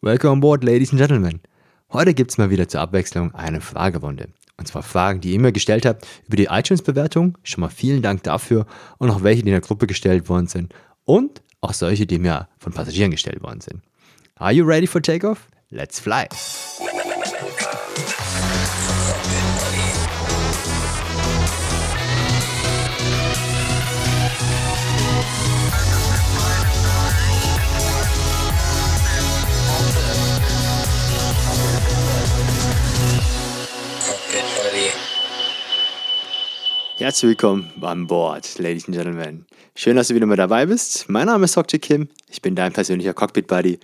Welcome on board, Ladies and Gentlemen. Heute gibt es mal wieder zur Abwechslung eine Fragerunde. Und zwar Fragen, die ihr immer gestellt habt über die iTunes-Bewertung. Schon mal vielen Dank dafür. Und auch welche, die in der Gruppe gestellt worden sind. Und auch solche, die mir von Passagieren gestellt worden sind. Are you ready for takeoff? Let's fly! Herzlich willkommen an Bord, Ladies and Gentlemen. Schön, dass du wieder mit dabei bist. Mein Name ist Dr. Kim, ich bin dein persönlicher Cockpit-Buddy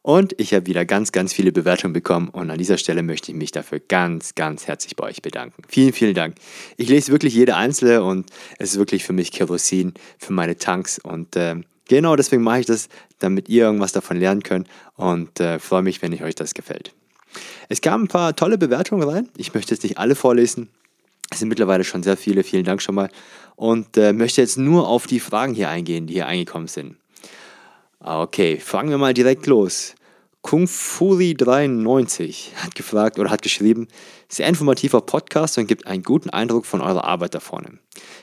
und ich habe wieder ganz, ganz viele Bewertungen bekommen und an dieser Stelle möchte ich mich dafür ganz, ganz herzlich bei euch bedanken. Vielen, vielen Dank. Ich lese wirklich jede einzelne und es ist wirklich für mich Kerosin für meine Tanks und äh, genau deswegen mache ich das, damit ihr irgendwas davon lernen könnt und äh, freue mich, wenn euch das gefällt. Es kamen ein paar tolle Bewertungen rein. Ich möchte jetzt nicht alle vorlesen. Es sind mittlerweile schon sehr viele, vielen Dank schon mal. Und äh, möchte jetzt nur auf die Fragen hier eingehen, die hier eingekommen sind. Okay, fangen wir mal direkt los. Kung Furi93 hat gefragt oder hat geschrieben, sehr informativer Podcast und gibt einen guten Eindruck von eurer Arbeit da vorne.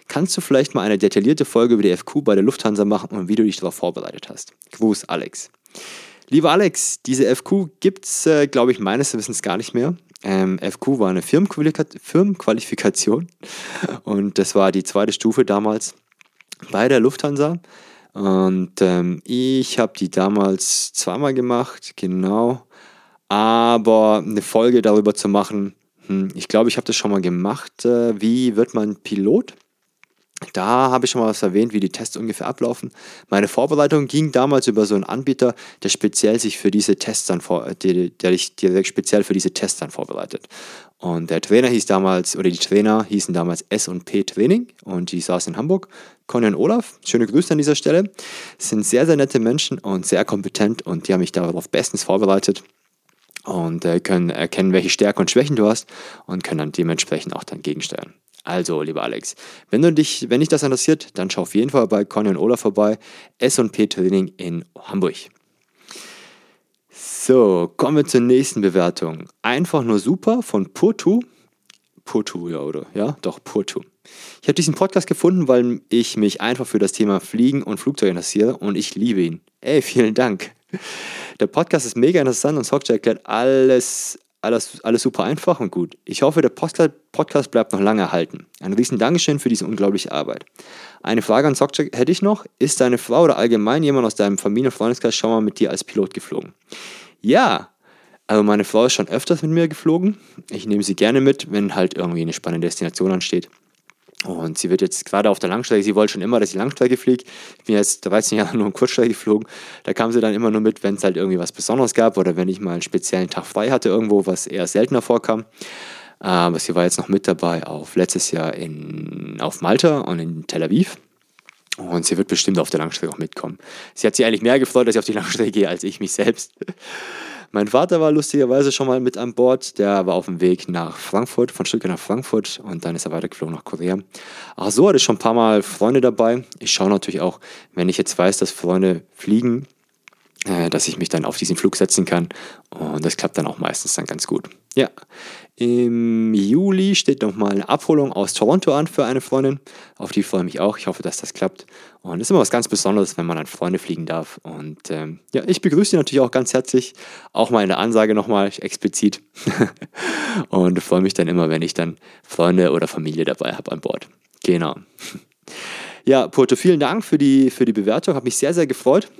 Kannst du vielleicht mal eine detaillierte Folge über die FQ bei der Lufthansa machen und wie du dich darauf vorbereitet hast? Gruß, Alex. Lieber Alex, diese FQ gibt es, äh, glaube ich, meines Wissens gar nicht mehr. Ähm, FQ war eine Firmenqualifikation und das war die zweite Stufe damals bei der Lufthansa. Und ähm, ich habe die damals zweimal gemacht, genau. Aber eine Folge darüber zu machen, hm, ich glaube, ich habe das schon mal gemacht. Äh, wie wird man Pilot? Da habe ich schon mal was erwähnt, wie die Tests ungefähr ablaufen. Meine Vorbereitung ging damals über so einen Anbieter, der speziell sich für diese Tests dann vor, der, der direkt speziell für diese Tests dann vorbereitet. Und der Trainer hieß damals, oder die Trainer hießen damals S&P Training und die saßen in Hamburg. Conny und Olaf, schöne Grüße an dieser Stelle. sind sehr, sehr nette Menschen und sehr kompetent und die haben mich darauf bestens vorbereitet und äh, können erkennen, welche Stärken und Schwächen du hast und können dann dementsprechend auch dann gegensteuern. Also, lieber Alex, wenn du dich, wenn dich das interessiert, dann schau auf jeden Fall bei Conny und Olaf vorbei. S&P Training in Hamburg. So, kommen wir zur nächsten Bewertung. Einfach nur super von Purtu. Purtu, ja, oder? Ja, doch, Purtu. Ich habe diesen Podcast gefunden, weil ich mich einfach für das Thema Fliegen und Flugzeug interessiere und ich liebe ihn. Ey, vielen Dank. Der Podcast ist mega interessant und Sockja erklärt alles alles, alles super einfach und gut. Ich hoffe, der Podcast bleibt noch lange erhalten. Ein riesen Dankeschön für diese unglaubliche Arbeit. Eine Frage an Sockcheck hätte ich noch. Ist deine Frau oder allgemein jemand aus deinem Familien- und Freundeskreis schon mal mit dir als Pilot geflogen? Ja, also meine Frau ist schon öfters mit mir geflogen. Ich nehme sie gerne mit, wenn halt irgendwie eine spannende Destination ansteht. Und sie wird jetzt gerade auf der Langstrecke, sie wollte schon immer, dass ich Langstrecke fliege. Ich bin jetzt 13 Jahre nur im Kurzstrecke geflogen. Da kam sie dann immer nur mit, wenn es halt irgendwie was Besonderes gab oder wenn ich mal einen speziellen Tag frei hatte irgendwo, was eher seltener vorkam. Aber sie war jetzt noch mit dabei auf letztes Jahr in, auf Malta und in Tel Aviv. Und sie wird bestimmt auf der Langstrecke auch mitkommen. Sie hat sich eigentlich mehr gefreut, dass ich auf die Langstrecke gehe, als ich mich selbst. Mein Vater war lustigerweise schon mal mit an Bord. Der war auf dem Weg nach Frankfurt, von Stuttgart nach Frankfurt und dann ist er weitergeflogen nach Korea. Ach so, hatte ich schon ein paar Mal Freunde dabei. Ich schaue natürlich auch, wenn ich jetzt weiß, dass Freunde fliegen, dass ich mich dann auf diesen Flug setzen kann. Und das klappt dann auch meistens dann ganz gut. Ja, im Juli steht nochmal eine Abholung aus Toronto an für eine Freundin. Auf die freue ich mich auch. Ich hoffe, dass das klappt. Und es ist immer was ganz Besonderes, wenn man an Freunde fliegen darf. Und ähm, ja, ich begrüße Sie natürlich auch ganz herzlich. Auch mal in der Ansage nochmal explizit. und freue mich dann immer, wenn ich dann Freunde oder Familie dabei habe an Bord. Genau. Ja, Porto, vielen Dank für die, für die Bewertung. Hat mich sehr, sehr gefreut.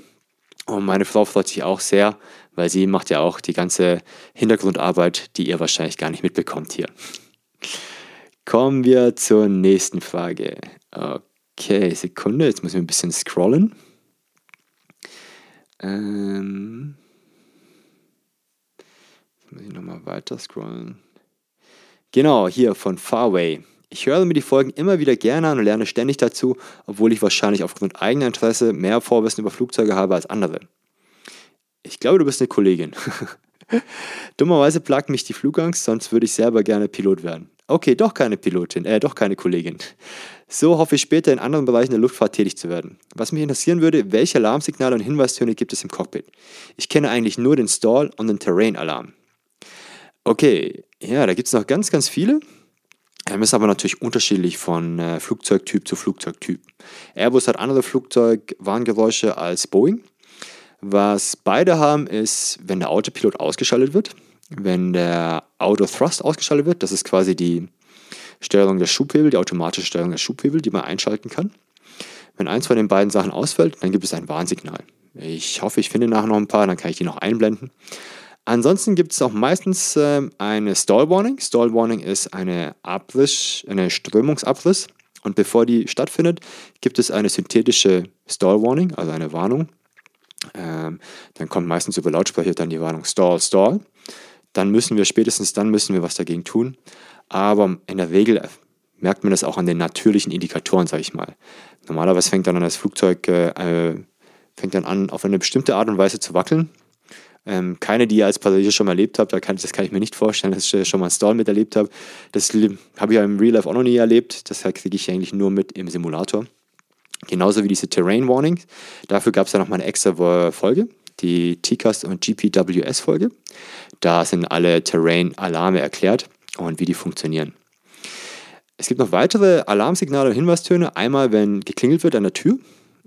Und meine Frau freut sich auch sehr, weil sie macht ja auch die ganze Hintergrundarbeit, die ihr wahrscheinlich gar nicht mitbekommt hier. Kommen wir zur nächsten Frage. Okay, Sekunde, jetzt muss ich ein bisschen scrollen. Ähm, jetzt muss ich nochmal weiter scrollen. Genau, hier von Farway. Ich höre mir die Folgen immer wieder gerne an und lerne ständig dazu, obwohl ich wahrscheinlich aufgrund eigener Interesse mehr Vorwissen über Flugzeuge habe als andere. Ich glaube, du bist eine Kollegin. Dummerweise plagt mich die Flugangst, sonst würde ich selber gerne Pilot werden. Okay, doch keine Pilotin, äh, doch keine Kollegin. So hoffe ich später in anderen Bereichen der Luftfahrt tätig zu werden. Was mich interessieren würde, welche Alarmsignale und Hinweistöne gibt es im Cockpit? Ich kenne eigentlich nur den Stall- und den Terrain-Alarm. Okay, ja, da gibt es noch ganz, ganz viele. Ähm, ist aber natürlich unterschiedlich von äh, Flugzeugtyp zu Flugzeugtyp. Airbus hat andere Flugzeugwarngeräusche als Boeing. Was beide haben, ist, wenn der Autopilot ausgeschaltet wird, wenn der Auto Thrust ausgeschaltet wird, das ist quasi die Steuerung der Schubhebel, die automatische Steuerung der Schubhebel, die man einschalten kann. Wenn eins von den beiden Sachen ausfällt, dann gibt es ein Warnsignal. Ich hoffe, ich finde nachher noch ein paar, dann kann ich die noch einblenden. Ansonsten gibt es auch meistens äh, eine Stall Warning. Stall Warning ist eine Abriss, eine Strömungsabriss. Und bevor die stattfindet, gibt es eine synthetische Stall Warning, also eine Warnung. Ähm, dann kommt meistens über Lautsprecher dann die Warnung Stall, Stall. Dann müssen wir spätestens dann müssen wir was dagegen tun. Aber in der Regel merkt man das auch an den natürlichen Indikatoren, sage ich mal. Normalerweise fängt dann das Flugzeug äh, fängt dann an, auf eine bestimmte Art und Weise zu wackeln. Ähm, keine, die ihr als Passagier schon mal erlebt habt, da kann, das kann ich mir nicht vorstellen, dass ich schon mal einen Stall miterlebt habe. Das habe ich ja im Real Life auch noch nie erlebt. Das kriege ich eigentlich nur mit im Simulator. Genauso wie diese Terrain Warnings. Dafür gab es ja noch mal eine extra Folge, die TCAS und GPWS Folge. Da sind alle Terrain-Alarme erklärt und wie die funktionieren. Es gibt noch weitere Alarmsignale und Hinweistöne. Einmal, wenn geklingelt wird an der Tür.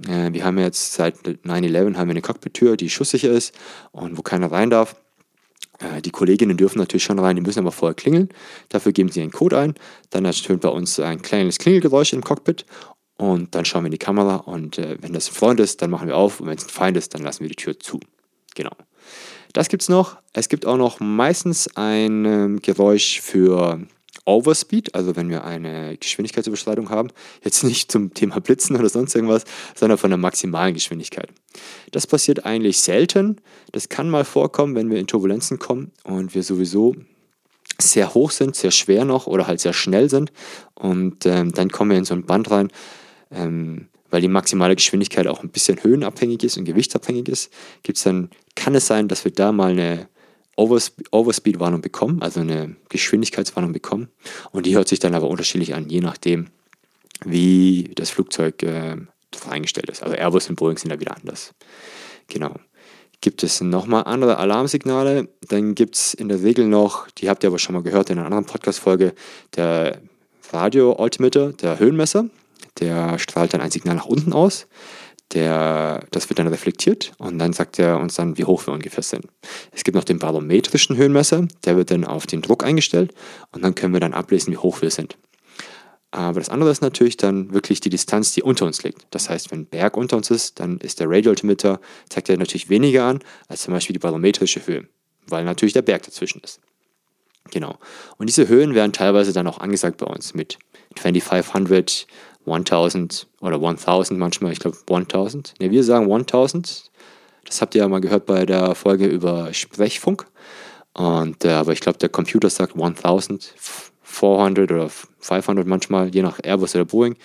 Äh, wir haben jetzt seit 9-11 eine Cockpit-Tür, die schusssicher ist und wo keiner rein darf. Äh, die Kolleginnen dürfen natürlich schon rein, die müssen aber vorher klingeln. Dafür geben sie einen Code ein. Dann ertönt bei uns ein kleines Klingelgeräusch im Cockpit und dann schauen wir in die Kamera und äh, wenn das ein Freund ist, dann machen wir auf und wenn es ein Feind ist, dann lassen wir die Tür zu. Genau. Das gibt es noch. Es gibt auch noch meistens ein ähm, Geräusch für Overspeed, also wenn wir eine Geschwindigkeitsüberschreitung haben. Jetzt nicht zum Thema Blitzen oder sonst irgendwas, sondern von der maximalen Geschwindigkeit. Das passiert eigentlich selten. Das kann mal vorkommen, wenn wir in Turbulenzen kommen und wir sowieso sehr hoch sind, sehr schwer noch oder halt sehr schnell sind. Und ähm, dann kommen wir in so ein Band rein, ähm, weil die maximale Geschwindigkeit auch ein bisschen höhenabhängig ist und gewichtsabhängig ist, gibt's dann, kann es sein, dass wir da mal eine Overspeed-Warnung bekommen, also eine Geschwindigkeitswarnung bekommen. Und die hört sich dann aber unterschiedlich an, je nachdem, wie das Flugzeug äh, eingestellt ist. Also Airbus und Boeing sind da wieder anders. Genau. Gibt es nochmal andere Alarmsignale? Dann gibt es in der Regel noch, die habt ihr aber schon mal gehört in einer anderen Podcast-Folge, der Radio-Altimeter, der Höhenmesser. Der strahlt dann ein Signal nach unten aus. Der, das wird dann reflektiert und dann sagt er uns dann, wie hoch wir ungefähr sind. Es gibt noch den barometrischen Höhenmesser, der wird dann auf den Druck eingestellt und dann können wir dann ablesen, wie hoch wir sind. Aber das andere ist natürlich dann wirklich die Distanz, die unter uns liegt. Das heißt, wenn ein Berg unter uns ist, dann ist der Radioaltimeter, zeigt er natürlich weniger an als zum Beispiel die barometrische Höhe, weil natürlich der Berg dazwischen ist. Genau. Und diese Höhen werden teilweise dann auch angesagt bei uns mit 2500, 1000 oder 1000 manchmal, ich glaube 1000. Ne, wir sagen 1000. Das habt ihr ja mal gehört bei der Folge über Sprechfunk. Und, äh, aber ich glaube, der Computer sagt 1000, 400 oder 500 manchmal, je nach Airbus oder Boeing.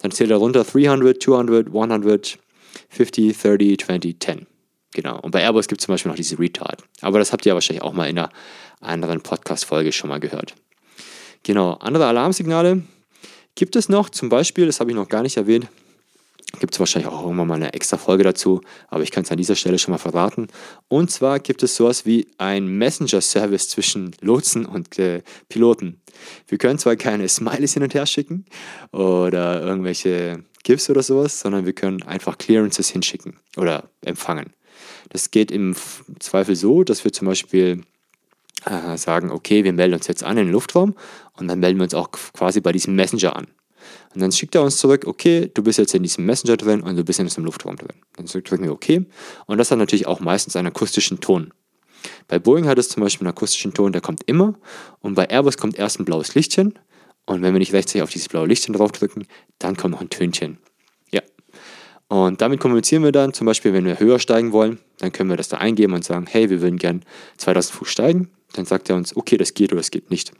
Dann zählt er runter 300, 200, 100, 50, 30, 20, 10. Genau. Und bei Airbus gibt es zum Beispiel noch diese Retard. Aber das habt ihr ja wahrscheinlich auch mal in einer anderen Podcast-Folge schon mal gehört. Genau. Andere Alarmsignale gibt es noch. Zum Beispiel, das habe ich noch gar nicht erwähnt, gibt es wahrscheinlich auch irgendwann mal eine extra Folge dazu, aber ich kann es an dieser Stelle schon mal verraten. Und zwar gibt es sowas wie ein Messenger-Service zwischen Lotsen und äh, Piloten. Wir können zwar keine Smileys hin und her schicken oder irgendwelche GIFs oder sowas, sondern wir können einfach Clearances hinschicken oder empfangen. Das geht im Zweifel so, dass wir zum Beispiel äh, sagen, okay, wir melden uns jetzt an in den Luftraum und dann melden wir uns auch quasi bei diesem Messenger an. Und dann schickt er uns zurück, okay, du bist jetzt in diesem Messenger drin und du bist in diesem Luftraum drin. Dann drücken wir okay. Und das hat natürlich auch meistens einen akustischen Ton. Bei Boeing hat es zum Beispiel einen akustischen Ton, der kommt immer. Und bei Airbus kommt erst ein blaues Lichtchen. Und wenn wir nicht rechtzeitig auf dieses blaue Lichtchen draufdrücken, dann kommt noch ein Tönchen. Und damit kommunizieren wir dann, zum Beispiel, wenn wir höher steigen wollen, dann können wir das da eingeben und sagen, hey, wir würden gern 2000 Fuß steigen. Dann sagt er uns, okay, das geht oder das geht nicht.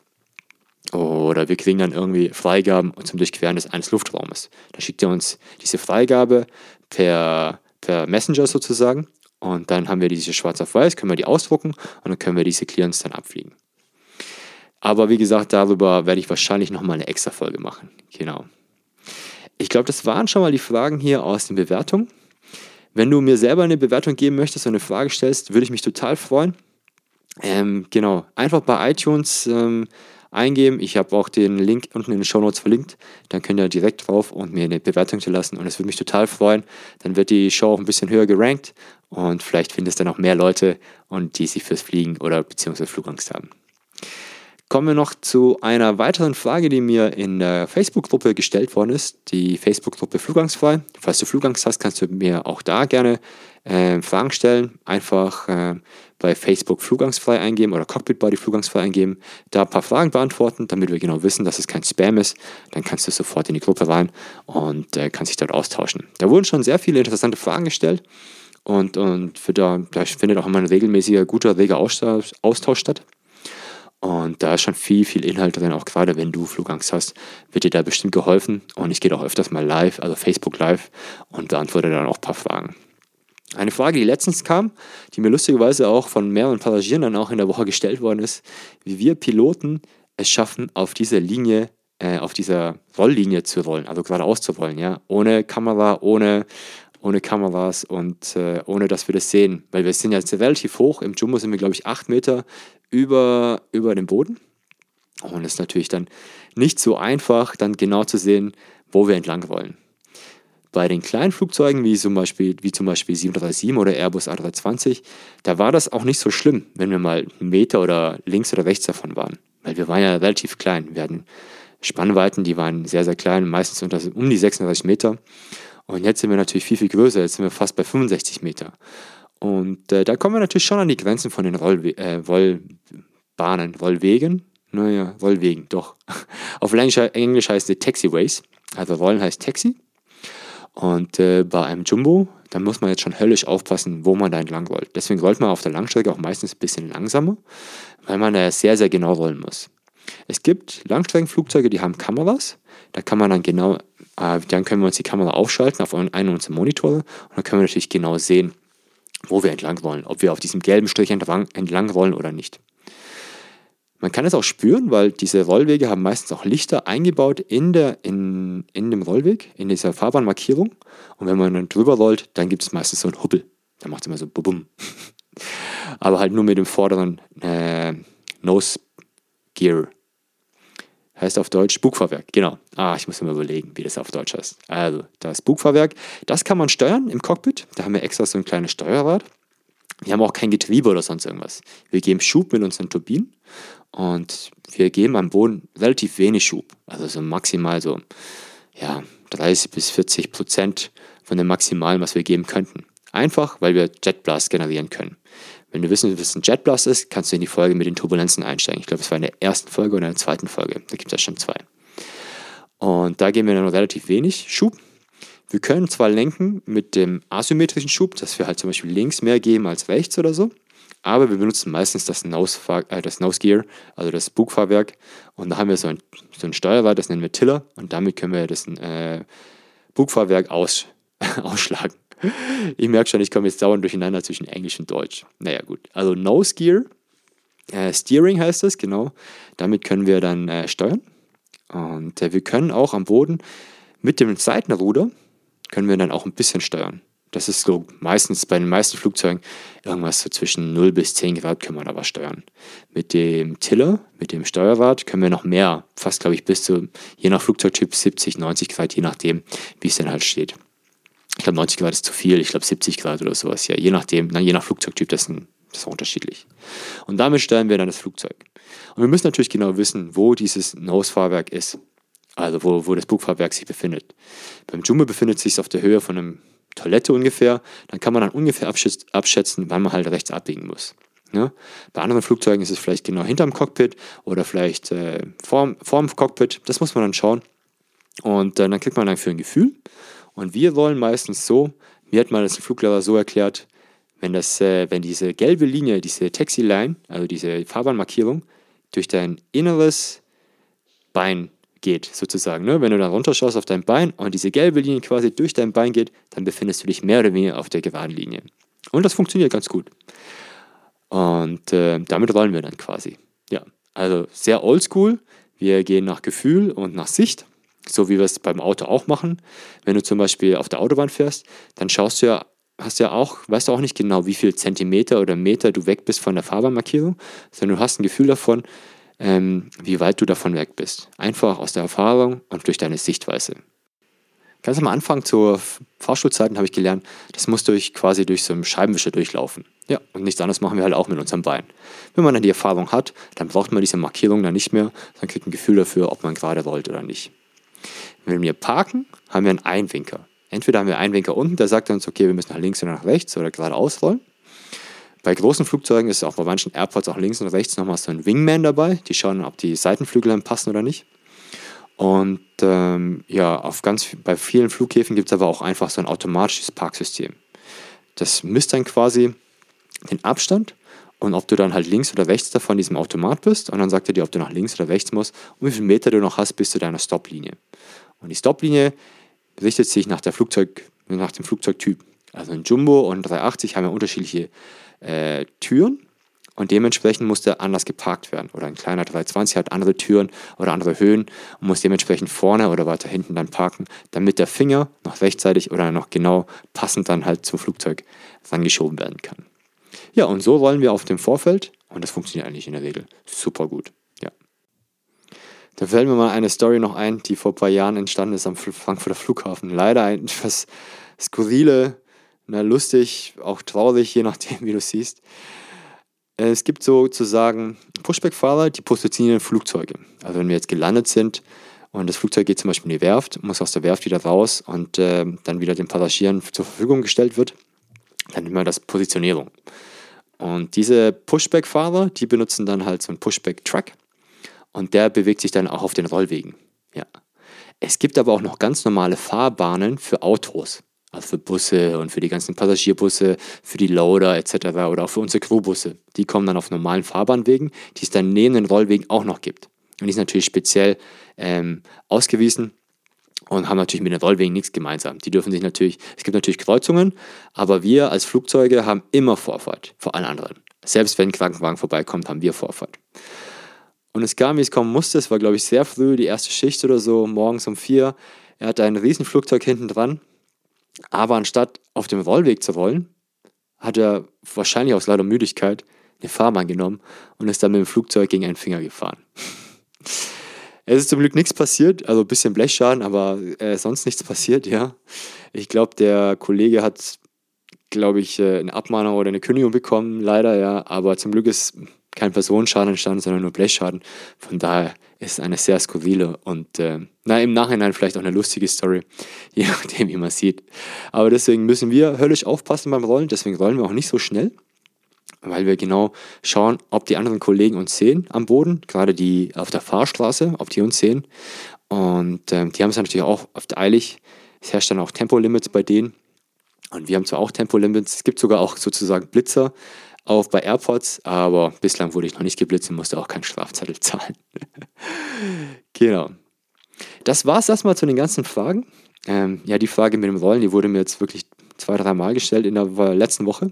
Oder wir kriegen dann irgendwie Freigaben zum Durchqueren des eines Luftraumes. Dann schickt er uns diese Freigabe per, per Messenger sozusagen Und dann haben wir diese schwarz auf weiß, können wir die ausdrucken und dann können wir diese Clearance dann abfliegen. Aber wie gesagt, darüber werde ich wahrscheinlich nochmal eine extra Folge machen. Genau. Ich glaube, das waren schon mal die Fragen hier aus den Bewertungen. Wenn du mir selber eine Bewertung geben möchtest und eine Frage stellst, würde ich mich total freuen. Ähm, genau, einfach bei iTunes ähm, eingeben. Ich habe auch den Link unten in den Show Notes verlinkt. Dann könnt ihr direkt drauf und mir eine Bewertung zu lassen. Und es würde mich total freuen. Dann wird die Show auch ein bisschen höher gerankt und vielleicht finden es dann auch mehr Leute und die sich fürs Fliegen oder beziehungsweise Flugangst haben. Kommen wir noch zu einer weiteren Frage, die mir in der Facebook-Gruppe gestellt worden ist, die Facebook-Gruppe Flugangstfrei. Falls du Flugangst hast, kannst du mir auch da gerne äh, Fragen stellen. Einfach äh, bei Facebook Flugangstfrei eingeben oder Cockpit Body Flugangstfrei eingeben, da ein paar Fragen beantworten, damit wir genau wissen, dass es kein Spam ist. Dann kannst du sofort in die Gruppe rein und äh, kannst dich dort austauschen. Da wurden schon sehr viele interessante Fragen gestellt und, und für da, da findet auch immer ein regelmäßiger, guter, reger Austausch statt. Und da ist schon viel, viel Inhalt drin, auch gerade wenn du Flugangst hast, wird dir da bestimmt geholfen. Und ich gehe auch öfters mal live, also Facebook live, und beantworte dann auch ein paar Fragen. Eine Frage, die letztens kam, die mir lustigerweise auch von mehreren Passagieren dann auch in der Woche gestellt worden ist, wie wir Piloten es schaffen, auf dieser Linie, äh, auf dieser Rolllinie zu rollen, also geradeaus zu rollen, ja, ohne Kamera, ohne, ohne Kameras und äh, ohne dass wir das sehen, weil wir sind jetzt relativ hoch, im Jumbo sind wir glaube ich acht Meter über, über dem Boden und es ist natürlich dann nicht so einfach, dann genau zu sehen, wo wir entlang wollen. Bei den kleinen Flugzeugen, wie zum Beispiel, wie zum Beispiel 737 oder Airbus A320, da war das auch nicht so schlimm, wenn wir mal einen Meter oder links oder rechts davon waren. Weil wir waren ja relativ klein. Wir hatten Spannweiten, die waren sehr, sehr klein, meistens unter, um die 36 Meter. Und jetzt sind wir natürlich viel, viel größer. Jetzt sind wir fast bei 65 Meter. Und äh, da kommen wir natürlich schon an die Grenzen von den Rollwe äh, Rollbahnen, Rollwegen. Naja, Rollwegen, doch. Auf Englisch heißt es Taxiways. Also Rollen heißt Taxi. Und äh, bei einem Jumbo, da muss man jetzt schon höllisch aufpassen, wo man da entlang rollt. Deswegen rollt man auf der Langstrecke auch meistens ein bisschen langsamer, weil man da sehr, sehr genau rollen muss. Es gibt Langstreckenflugzeuge, die haben Kameras. Da kann man dann genau, äh, dann können wir uns die Kamera aufschalten auf einen unserer Monitore und dann können wir natürlich genau sehen, wo wir entlang wollen, ob wir auf diesem gelben Strich entlang, rollen oder nicht. Man kann es auch spüren, weil diese Rollwege haben meistens auch Lichter eingebaut in, der, in, in dem Rollweg, in dieser Fahrbahnmarkierung. Und wenn man dann drüber rollt, dann gibt es meistens so einen Hubbel. Da macht es immer so bum. Aber halt nur mit dem vorderen äh, Nose Gear. Heißt auf Deutsch Bugfahrwerk, genau. Ah, ich muss mir überlegen, wie das auf Deutsch heißt. Also, das Bugfahrwerk, das kann man steuern im Cockpit. Da haben wir extra so ein kleines Steuerrad. Wir haben auch kein Getriebe oder sonst irgendwas. Wir geben Schub mit unseren Turbinen und wir geben am Boden relativ wenig Schub. Also so maximal so ja, 30 bis 40 Prozent von dem Maximalen, was wir geben könnten. Einfach, weil wir Jetblast generieren können. Wenn du wissen willst, was ein Jetblast ist, kannst du in die Folge mit den Turbulenzen einsteigen. Ich glaube, es war in der ersten Folge oder in der zweiten Folge. Da gibt es ja schon zwei. Und da geben wir dann relativ wenig Schub. Wir können zwar lenken mit dem asymmetrischen Schub, dass wir halt zum Beispiel links mehr geben als rechts oder so, aber wir benutzen meistens das Nose, äh, das Nose Gear, also das Bugfahrwerk. Und da haben wir so ein, so ein Steuerrad, das nennen wir Tiller. Und damit können wir das äh, Bugfahrwerk aus, ausschlagen. Ich merke schon, ich komme jetzt dauernd durcheinander zwischen Englisch und Deutsch. Naja, gut. Also Nose Gear, äh, Steering heißt das, genau. Damit können wir dann äh, steuern. Und äh, wir können auch am Boden mit dem Seitenruder, können wir dann auch ein bisschen steuern. Das ist so meistens bei den meisten Flugzeugen irgendwas so zwischen 0 bis 10 Grad können wir aber steuern. Mit dem Tiller, mit dem Steuerrad können wir noch mehr, fast glaube ich bis zu, je nach Flugzeugtyp 70, 90 Grad, je nachdem, wie es denn halt steht. Ich glaube 90 Grad ist zu viel, ich glaube 70 Grad oder sowas, ja, je nachdem, na, je nach Flugzeugtyp, das ist, ein, das ist unterschiedlich. Und damit steuern wir dann das Flugzeug. Und wir müssen natürlich genau wissen, wo dieses Nose-Fahrwerk ist. Also wo, wo das Bugfahrwerk sich befindet. Beim Jumbo befindet es sich auf der Höhe von einem Toilette ungefähr, dann kann man dann ungefähr abschätzen, wann man halt rechts abbiegen muss. Ja? Bei anderen Flugzeugen ist es vielleicht genau hinterm Cockpit oder vielleicht äh, vorm, vorm Cockpit. Das muss man dann schauen. Und äh, dann kriegt man dann für ein Gefühl. Und wir wollen meistens so, mir hat mal das Fluglehrer so erklärt, wenn, das, äh, wenn diese gelbe Linie, diese Taxi-Line, also diese Fahrbahnmarkierung, durch dein inneres Bein geht, sozusagen. Ne? Wenn du dann runterschaust auf dein Bein und diese gelbe Linie quasi durch dein Bein geht, dann befindest du dich mehr oder weniger auf der geraden Linie. Und das funktioniert ganz gut. Und äh, damit rollen wir dann quasi. Ja, also sehr oldschool. Wir gehen nach Gefühl und nach Sicht, so wie wir es beim Auto auch machen. Wenn du zum Beispiel auf der Autobahn fährst, dann schaust du ja, hast ja auch, weißt du auch nicht genau, wie viel Zentimeter oder Meter du weg bist von der Fahrbahnmarkierung, sondern du hast ein Gefühl davon, ähm, wie weit du davon weg bist. Einfach aus der Erfahrung und durch deine Sichtweise. Ganz am Anfang zur Fahrschulzeiten habe ich gelernt, das muss durch quasi durch so einen Scheibenwischer durchlaufen. Ja, und nichts anderes machen wir halt auch mit unserem Bein. Wenn man dann die Erfahrung hat, dann braucht man diese Markierung dann nicht mehr, dann kriegt ein Gefühl dafür, ob man gerade rollt oder nicht. Wenn wir parken, haben wir einen Einwinker. Entweder haben wir einen Einwinker unten, der sagt uns, okay, wir müssen nach links oder nach rechts oder geradeaus rollen. Bei großen Flugzeugen ist auch bei manchen Airports auch links und rechts nochmal so ein Wingman dabei. Die schauen, ob die Seitenflügel dann passen oder nicht. Und ähm, ja, auf ganz, bei vielen Flughäfen gibt es aber auch einfach so ein automatisches Parksystem. Das misst dann quasi den Abstand und ob du dann halt links oder rechts davon diesem Automat bist und dann sagt er dir, ob du nach links oder rechts musst und wie viele Meter du noch hast bis zu deiner Stoplinie. Und die Stoplinie richtet sich nach, der Flugzeug, nach dem Flugzeugtyp. Also ein Jumbo und 380 haben ja unterschiedliche äh, Türen und dementsprechend muss der anders geparkt werden. Oder ein kleiner 320 hat andere Türen oder andere Höhen und muss dementsprechend vorne oder weiter hinten dann parken, damit der Finger noch rechtzeitig oder noch genau passend dann halt zum Flugzeug rangeschoben werden kann. Ja, und so rollen wir auf dem Vorfeld und das funktioniert eigentlich in der Regel super gut. Da fällt mir mal eine Story noch ein, die vor ein paar Jahren entstanden ist am Frankfurter Flughafen. Leider ein etwas skurrile, na, lustig, auch traurig, je nachdem, wie du siehst. Es gibt sozusagen Pushback-Fahrer, die positionieren Flugzeuge. Also wenn wir jetzt gelandet sind und das Flugzeug geht zum Beispiel in die Werft, muss aus der Werft wieder raus und äh, dann wieder den Passagieren zur Verfügung gestellt wird, dann nennen wir das Positionierung. Und diese Pushback-Fahrer, die benutzen dann halt so einen Pushback-Truck und der bewegt sich dann auch auf den Rollwegen. Ja. Es gibt aber auch noch ganz normale Fahrbahnen für Autos. Also für Busse und für die ganzen Passagierbusse, für die Loader etc. oder auch für unsere Crewbusse. Die kommen dann auf normalen Fahrbahnwegen, die es dann neben den Rollwegen auch noch gibt. Und die sind natürlich speziell ähm, ausgewiesen und haben natürlich mit den Rollwegen nichts gemeinsam. Die dürfen sich natürlich, es gibt natürlich Kreuzungen, aber wir als Flugzeuge haben immer Vorfahrt vor allen anderen. Selbst wenn ein Krankenwagen vorbeikommt, haben wir Vorfahrt. Und es kam, wie es kommen musste. Es war, glaube ich, sehr früh, die erste Schicht oder so, morgens um vier. Er hatte ein Riesenflugzeug hinten dran aber anstatt auf dem Rollweg zu rollen, hat er wahrscheinlich aus lauter Müdigkeit eine Fahrbahn genommen und ist dann mit dem Flugzeug gegen einen Finger gefahren. es ist zum Glück nichts passiert, also ein bisschen Blechschaden, aber äh, sonst nichts passiert, ja. Ich glaube, der Kollege hat, glaube ich, äh, eine Abmahnung oder eine Kündigung bekommen, leider, ja. Aber zum Glück ist kein Personenschaden entstanden, sondern nur Blechschaden. Von daher ist eine sehr skurrile und äh, na, im Nachhinein vielleicht auch eine lustige Story, je nachdem, wie man sieht. Aber deswegen müssen wir höllisch aufpassen beim Rollen, deswegen rollen wir auch nicht so schnell, weil wir genau schauen, ob die anderen Kollegen uns sehen am Boden, gerade die auf der Fahrstraße, ob die uns sehen. Und äh, die haben es natürlich auch oft eilig. Es herrscht dann auch Tempolimits bei denen. Und wir haben zwar auch Tempolimits, es gibt sogar auch sozusagen Blitzer, auch bei AirPods, aber bislang wurde ich noch nicht geblitzt und musste auch keinen Strafzettel zahlen. genau. Das war es erstmal zu den ganzen Fragen. Ähm, ja, die Frage mit dem Rollen, die wurde mir jetzt wirklich zwei, drei Mal gestellt in der letzten Woche.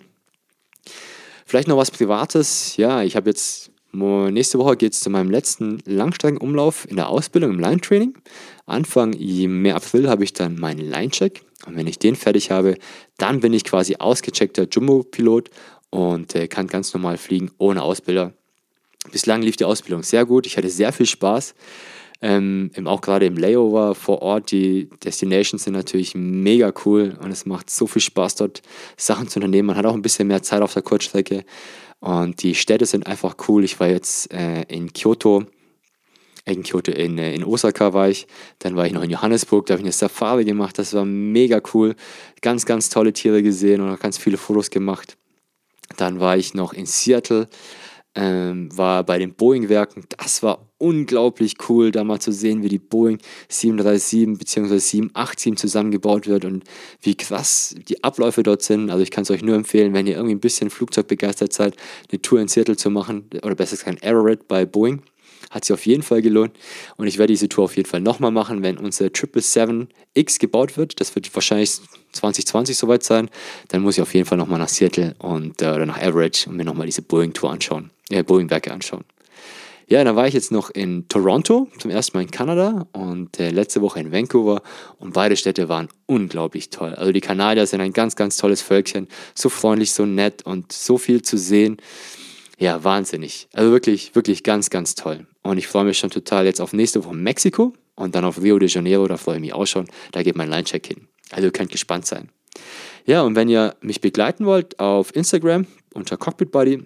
Vielleicht noch was Privates. Ja, ich habe jetzt, nächste Woche geht es zu meinem letzten Langstreckenumlauf in der Ausbildung im Line-Training. Anfang Mai, April habe ich dann meinen Line-Check. Und wenn ich den fertig habe, dann bin ich quasi ausgecheckter Jumbo-Pilot und äh, kann ganz normal fliegen ohne Ausbilder. Bislang lief die Ausbildung sehr gut. Ich hatte sehr viel Spaß. Ähm, auch gerade im Layover vor Ort, die Destinations sind natürlich mega cool und es macht so viel Spaß dort Sachen zu unternehmen. Man hat auch ein bisschen mehr Zeit auf der Kurzstrecke und die Städte sind einfach cool. Ich war jetzt äh, in Kyoto, in Kyoto, in, äh, in Osaka war ich, dann war ich noch in Johannesburg, da habe ich eine Safari gemacht, das war mega cool. Ganz, ganz tolle Tiere gesehen und auch ganz viele Fotos gemacht. Dann war ich noch in Seattle, ähm, war bei den Boeing-Werken. Das war unglaublich cool, da mal zu sehen, wie die Boeing 737 bzw. 787 zusammengebaut wird und wie krass die Abläufe dort sind. Also ich kann es euch nur empfehlen, wenn ihr irgendwie ein bisschen Flugzeug begeistert seid, eine Tour in Seattle zu machen oder besser gesagt ein Aerored bei Boeing. Hat sich auf jeden Fall gelohnt. Und ich werde diese Tour auf jeden Fall nochmal machen, wenn unser 777X gebaut wird. Das wird wahrscheinlich 2020 soweit sein. Dann muss ich auf jeden Fall nochmal nach Seattle und, äh, oder nach Average und mir nochmal diese Boeing-Tour anschauen. Äh, Boeing-Werke anschauen. Ja, dann war ich jetzt noch in Toronto, zum ersten Mal in Kanada und äh, letzte Woche in Vancouver und beide Städte waren unglaublich toll. Also die Kanadier sind ein ganz, ganz tolles Völkchen, so freundlich, so nett und so viel zu sehen. Ja, wahnsinnig. Also wirklich, wirklich ganz, ganz toll. Und ich freue mich schon total jetzt auf nächste Woche Mexiko und dann auf Rio de Janeiro, da freue ich mich auch schon. Da geht mein Line-Check hin. Also ihr könnt gespannt sein. Ja, und wenn ihr mich begleiten wollt auf Instagram unter Cockpit Buddy,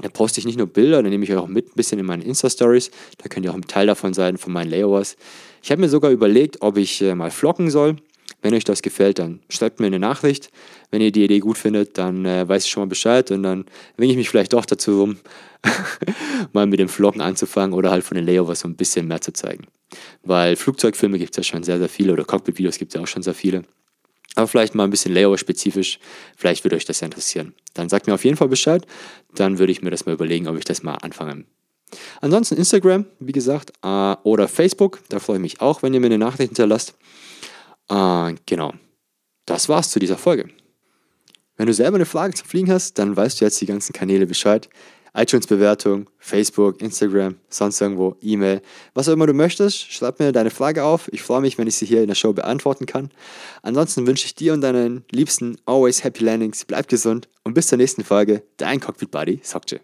da poste ich nicht nur Bilder, da nehme ich euch auch mit ein bisschen in meinen Insta-Stories. Da könnt ihr auch ein Teil davon sein, von meinen Layovers. Ich habe mir sogar überlegt, ob ich äh, mal vloggen soll. Wenn euch das gefällt, dann schreibt mir eine Nachricht. Wenn ihr die Idee gut findet, dann äh, weiß ich schon mal Bescheid und dann winge ich mich vielleicht doch dazu rum, mal mit dem Vloggen anzufangen oder halt von den Layovers so ein bisschen mehr zu zeigen. Weil Flugzeugfilme gibt es ja schon sehr, sehr viele oder Cockpit-Videos gibt es ja auch schon sehr viele. Aber vielleicht mal ein bisschen Layover-spezifisch. Vielleicht würde euch das ja interessieren. Dann sagt mir auf jeden Fall Bescheid. Dann würde ich mir das mal überlegen, ob ich das mal anfange. Ansonsten Instagram, wie gesagt, äh, oder Facebook. Da freue ich mich auch, wenn ihr mir eine Nachricht hinterlasst. Äh, genau. Das war's zu dieser Folge. Wenn du selber eine Frage zum Fliegen hast, dann weißt du jetzt die ganzen Kanäle Bescheid iTunes-Bewertung, Facebook, Instagram, sonst irgendwo, E-Mail, was auch immer du möchtest. Schreib mir deine Frage auf. Ich freue mich, wenn ich sie hier in der Show beantworten kann. Ansonsten wünsche ich dir und deinen Liebsten always happy landings. Bleib gesund und bis zur nächsten Folge. Dein Cockpit Buddy, Sokje.